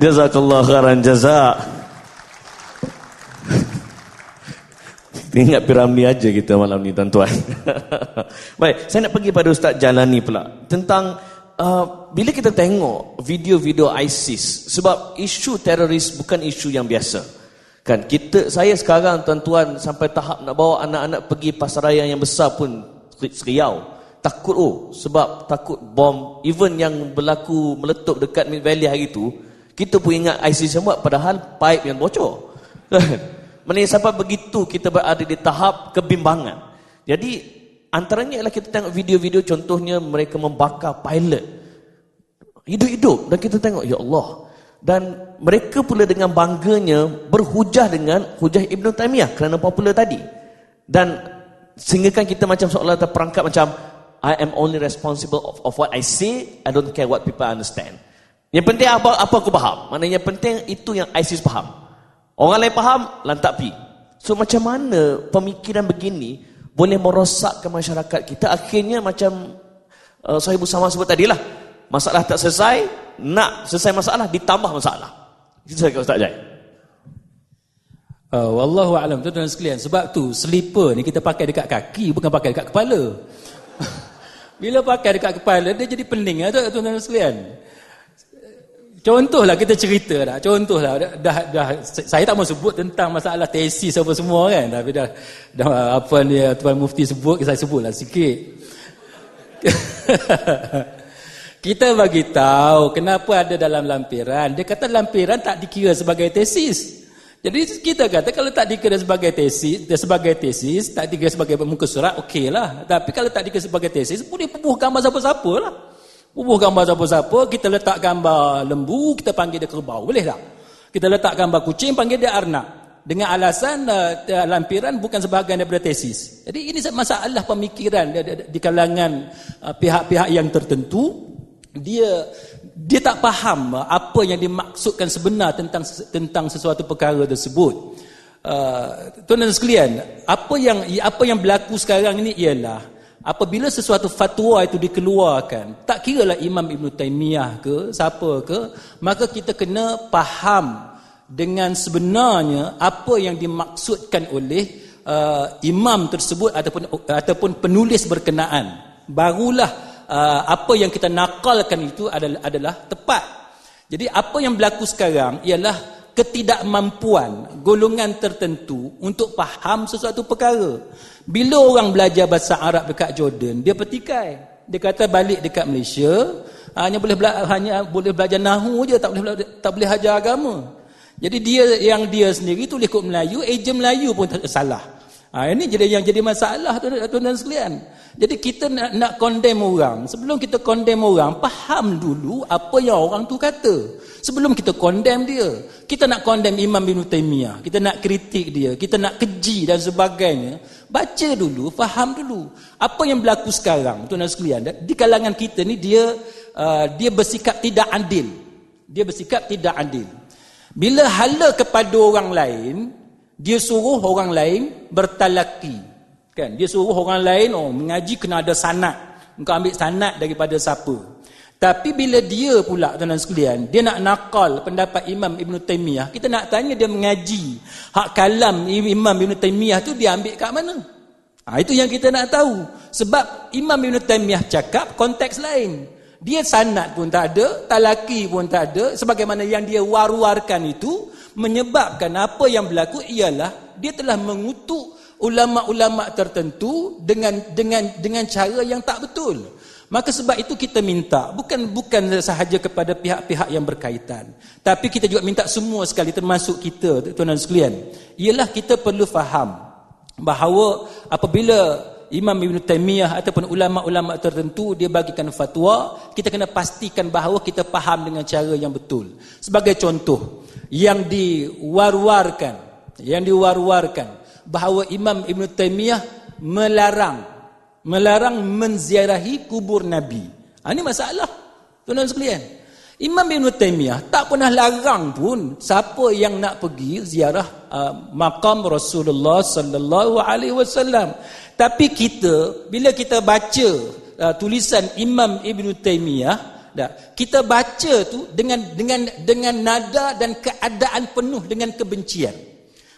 Jazakallah khairan jazak. Ingat piramli aja kita malam ni tuan-tuan. Baik, saya nak pergi pada Ustaz Jalani pula. Tentang uh, bila kita tengok video-video ISIS. Sebab isu teroris bukan isu yang biasa. Kan kita saya sekarang tuan-tuan sampai tahap nak bawa anak-anak pergi pasaraya yang besar pun seriau. Takut oh sebab takut bom even yang berlaku meletup dekat Mid Valley hari itu kita pun ingat yang buat padahal pipe yang bocor. Maksudnya sampai begitu kita berada di tahap kebimbangan. Jadi antaranya ialah kita tengok video-video contohnya mereka membakar pilot. Hidup-hidup dan kita tengok ya Allah. Dan mereka pula dengan bangganya berhujah dengan hujah Ibn Taymiyah kerana popular tadi. Dan sehingga kan kita macam seolah terperangkap macam I am only responsible of, of what I say, I don't care what people understand. Yang penting apa apa aku faham. Maknanya penting itu yang ISIS faham. Orang lain faham, lantak pi. So macam mana pemikiran begini boleh merosakkan masyarakat kita? Akhirnya macam uh, Sahibu Sama sebut tadi lah. Masalah tak selesai, nak selesai masalah, ditambah masalah. Itu saya kata Ustaz Jai. Uh, Wallahu a'lam tuan-tuan sekalian. Sebab tu slipper ni kita pakai dekat kaki bukan pakai dekat kepala. Bila pakai dekat kepala dia jadi pening ah tuan-tuan sekalian. Contohlah kita cerita dah. Contohlah dah, dah, saya tak mau sebut tentang masalah tesis apa semua kan. Tapi dah, dah apa ni Tuan Mufti sebut, saya sebutlah sikit. kita bagi tahu kenapa ada dalam lampiran. Dia kata lampiran tak dikira sebagai tesis. Jadi kita kata kalau tak dikira sebagai tesis, dia sebagai tesis, tak dikira sebagai muka surat, okeylah. Tapi kalau tak dikira sebagai tesis, boleh pubuh gambar siapa-siapa lah. Bubuh gambar siapa-siapa, kita letak gambar lembu, kita panggil dia kerbau. Boleh tak? Kita letak gambar kucing, panggil dia arnab. Dengan alasan uh, lampiran bukan sebahagian daripada tesis. Jadi ini masalah pemikiran di, kalangan uh, pihak-pihak yang tertentu. Dia dia tak faham uh, apa yang dimaksudkan sebenar tentang tentang sesuatu perkara tersebut. Uh, tuan dan sekalian, apa yang apa yang berlaku sekarang ini ialah apabila sesuatu fatwa itu dikeluarkan tak kiralah Imam Ibn Taymiyah ke siapa ke maka kita kena faham dengan sebenarnya apa yang dimaksudkan oleh uh, imam tersebut ataupun ataupun penulis berkenaan. Barulah uh, apa yang kita nakalkan itu adalah adalah tepat. Jadi apa yang berlaku sekarang ialah ketidakmampuan golongan tertentu untuk faham sesuatu perkara. Bila orang belajar bahasa Arab dekat Jordan, dia petikai. Dia kata balik dekat Malaysia, hanya boleh bela hanya boleh belajar nahu je, tak boleh tak boleh ajar agama. Jadi dia yang dia sendiri tulis kod Melayu, ejen Melayu pun salah. Ha, ini jadi yang jadi masalah tuan dan sekalian. Jadi kita nak, nak condemn orang. Sebelum kita condemn orang, faham dulu apa yang orang tu kata. Sebelum kita condemn dia. Kita nak condemn Imam bin Taymiyah. Kita nak kritik dia. Kita nak keji dan sebagainya. Baca dulu, faham dulu. Apa yang berlaku sekarang, tuan dan sekalian. Di kalangan kita ni, dia uh, dia bersikap tidak adil. Dia bersikap tidak adil. Bila hala kepada orang lain, dia suruh orang lain bertalaki. Kan? Dia suruh orang lain oh mengaji kena ada sanad engkau ambil sanad daripada siapa? Tapi bila dia pula tuan-tuan sekalian dia nak nakal pendapat Imam Ibn Taymiyah. Kita nak tanya dia mengaji. Hak kalam Imam Ibn Taymiyah tu dia ambil kat mana? Ha, itu yang kita nak tahu. Sebab Imam Ibn Taymiyah cakap konteks lain. Dia sanad pun tak ada talaki pun tak ada. Sebagaimana yang dia war-warkan itu menyebabkan apa yang berlaku ialah dia telah mengutuk ulama-ulama tertentu dengan dengan dengan cara yang tak betul. Maka sebab itu kita minta bukan bukan sahaja kepada pihak-pihak yang berkaitan, tapi kita juga minta semua sekali termasuk kita tuan-tuan sekalian. Ialah kita perlu faham bahawa apabila Imam Ibn Taymiyah ataupun ulama-ulama tertentu dia bagikan fatwa, kita kena pastikan bahawa kita faham dengan cara yang betul. Sebagai contoh, yang diwar-warkan yang diwar-warkan bahawa Imam Ibn Taymiyah melarang melarang menziarahi kubur Nabi. Ha, ini masalah. Tuan-tuan sekalian. Imam Ibn Taymiyah tak pernah larang pun siapa yang nak pergi ziarah uh, makam Rasulullah sallallahu alaihi wasallam. Tapi kita bila kita baca uh, tulisan Imam Ibn Taymiyah dah. Kita baca tu dengan dengan dengan nada dan keadaan penuh dengan kebencian.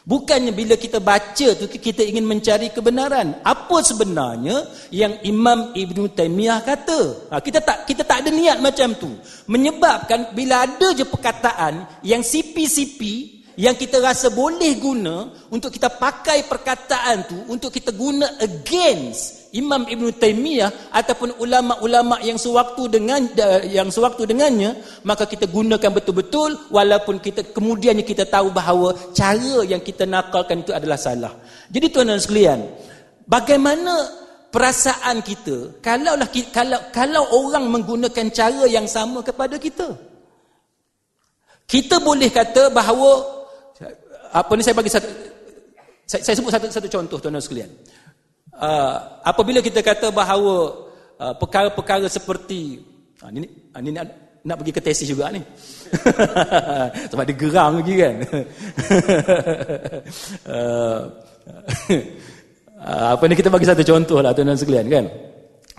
Bukannya bila kita baca tu kita ingin mencari kebenaran. Apa sebenarnya yang Imam Ibn Taymiyah kata? Ha, kita tak kita tak ada niat macam tu. Menyebabkan bila ada je perkataan yang sipi-sipi yang kita rasa boleh guna untuk kita pakai perkataan tu untuk kita guna against Imam Ibn Taymiyah ataupun ulama-ulama yang sewaktu dengan yang sewaktu dengannya maka kita gunakan betul-betul walaupun kita kemudiannya kita tahu bahawa cara yang kita nakalkan itu adalah salah. Jadi tuan-tuan sekalian, bagaimana perasaan kita kalaulah kalau kalau orang menggunakan cara yang sama kepada kita? Kita boleh kata bahawa apa ni saya bagi satu saya, saya sebut satu satu contoh tuan-tuan sekalian. Uh, apabila kita kata bahawa uh, perkara-perkara seperti uh, ni, uh, ni nak, nak pergi ke tesis juga ni. Sebab dia geram lagi kan. uh, uh, apa ni kita bagi satu contoh lah tuan-tuan sekalian kan.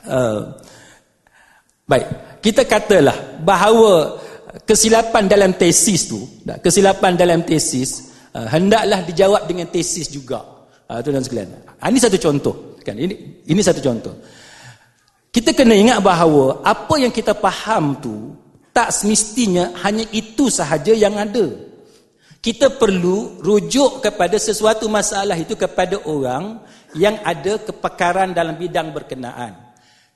Uh, baik, kita katalah bahawa kesilapan dalam tesis tu, kesilapan dalam tesis uh, hendaklah dijawab dengan tesis juga. Uh, tuan-tuan sekalian. Uh, ini satu contoh, kan? Ini ini satu contoh. Kita kena ingat bahawa apa yang kita faham tu tak semestinya hanya itu sahaja yang ada. Kita perlu rujuk kepada sesuatu masalah itu kepada orang yang ada kepakaran dalam bidang berkenaan.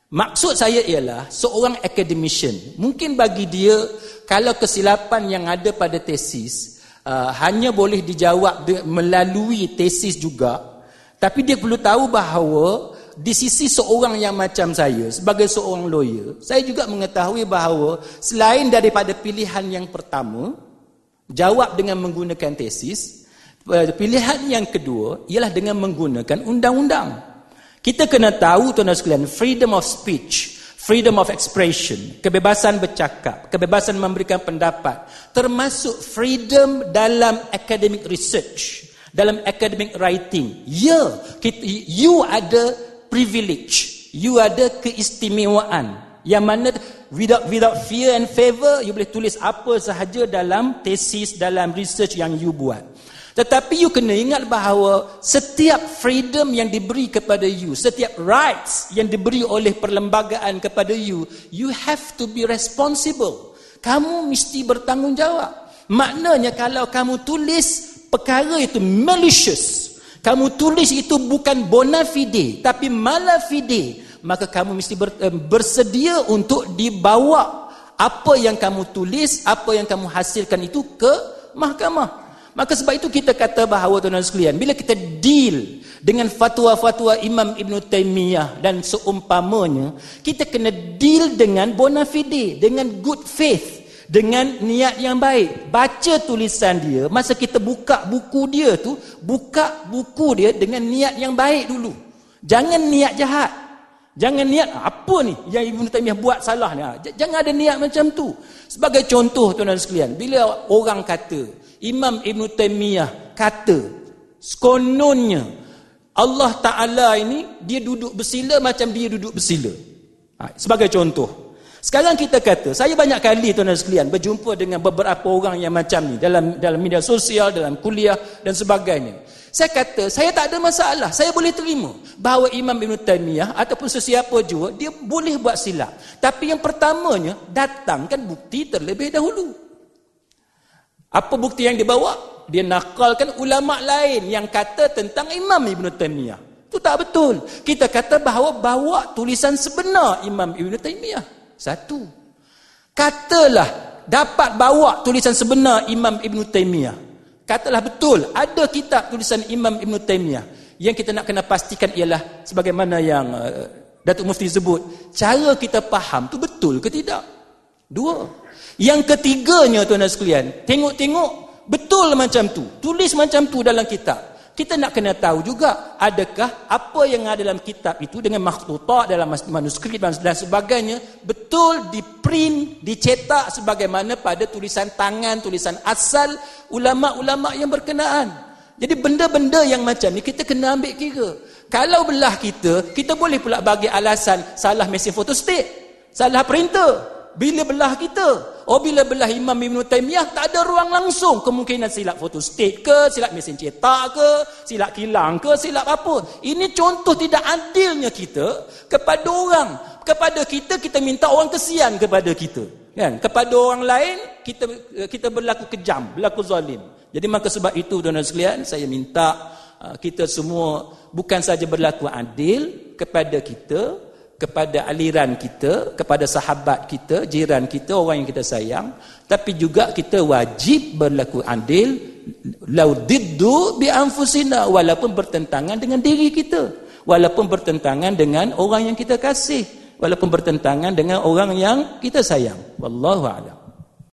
Maksud saya ialah seorang academician. Mungkin bagi dia kalau kesilapan yang ada pada tesis uh, hanya boleh dijawab melalui tesis juga. Tapi dia perlu tahu bahawa di sisi seorang yang macam saya sebagai seorang lawyer saya juga mengetahui bahawa selain daripada pilihan yang pertama jawab dengan menggunakan tesis uh, pilihan yang kedua ialah dengan menggunakan undang-undang. Kita kena tahu tuan-tuan sekalian freedom of speech freedom of expression, kebebasan bercakap, kebebasan memberikan pendapat, termasuk freedom dalam academic research, dalam academic writing. Ya, you ada privilege, you ada keistimewaan yang mana without without fear and favor you boleh tulis apa sahaja dalam tesis dalam research yang you buat. Tetapi you kena ingat bahawa setiap freedom yang diberi kepada you, setiap rights yang diberi oleh perlembagaan kepada you, you have to be responsible. Kamu mesti bertanggungjawab. Maknanya kalau kamu tulis perkara itu malicious, kamu tulis itu bukan bona fide, tapi mala fide, maka kamu mesti eh, bersedia untuk dibawa apa yang kamu tulis, apa yang kamu hasilkan itu ke mahkamah. Maka sebab itu kita kata bahawa tuan-tuan sekalian, bila kita deal dengan fatwa-fatwa Imam Ibn Taymiyah dan seumpamanya, kita kena deal dengan bona fide, dengan good faith, dengan niat yang baik. Baca tulisan dia, masa kita buka buku dia tu, buka buku dia dengan niat yang baik dulu. Jangan niat jahat. Jangan niat apa ni yang Ibn Taymiyah buat salah ni. Ha, jangan ada niat macam tu. Sebagai contoh tuan-tuan sekalian, bila orang kata, Imam Ibn Taymiyah kata sekononnya Allah Ta'ala ini dia duduk bersila macam dia duduk bersila. Ha, sebagai contoh. Sekarang kita kata, saya banyak kali tuan-tuan sekalian berjumpa dengan beberapa orang yang macam ni dalam dalam media sosial, dalam kuliah dan sebagainya. Saya kata, saya tak ada masalah. Saya boleh terima bahawa Imam Ibn Taymiyah ataupun sesiapa juga, dia boleh buat silap. Tapi yang pertamanya, datangkan bukti terlebih dahulu. Apa bukti yang dibawa? Dia nakalkan ulama lain yang kata tentang Imam Ibn Taymiyah. Itu tak betul. Kita kata bahawa bawa tulisan sebenar Imam Ibn Taymiyah. Satu. Katalah dapat bawa tulisan sebenar Imam Ibn Taymiyah. Katalah betul ada kitab tulisan Imam Ibn Taymiyah. Yang kita nak kena pastikan ialah sebagaimana yang uh, Datuk Mufti sebut. Cara kita faham tu betul ke tidak? Dua. Yang ketiganya tuan-tuan sekalian, tengok-tengok betul macam tu. Tulis macam tu dalam kitab. Kita nak kena tahu juga adakah apa yang ada dalam kitab itu dengan makhtutah dalam manuskrip dan sebagainya betul di print, dicetak sebagaimana pada tulisan tangan, tulisan asal ulama-ulama yang berkenaan. Jadi benda-benda yang macam ni kita kena ambil kira. Kalau belah kita, kita boleh pula bagi alasan salah mesin fotostat, salah printer, bila belah kita. Oh bila belah Imam Ibn Taymiyah tak ada ruang langsung. Kemungkinan silap foto ke, silap mesin cetak ke, silap kilang ke, silap apa. Ini contoh tidak adilnya kita kepada orang. Kepada kita, kita minta orang kesian kepada kita. Kan? Kepada orang lain, kita kita berlaku kejam, berlaku zalim. Jadi maka sebab itu, tuan-tuan sekalian, saya minta uh, kita semua bukan saja berlaku adil kepada kita, kepada aliran kita, kepada sahabat kita, jiran kita, orang yang kita sayang, tapi juga kita wajib berlaku adil laudiddu bi anfusina walaupun bertentangan dengan diri kita, walaupun bertentangan dengan orang yang kita kasih, walaupun bertentangan dengan orang yang kita sayang. Wallahu a'lam.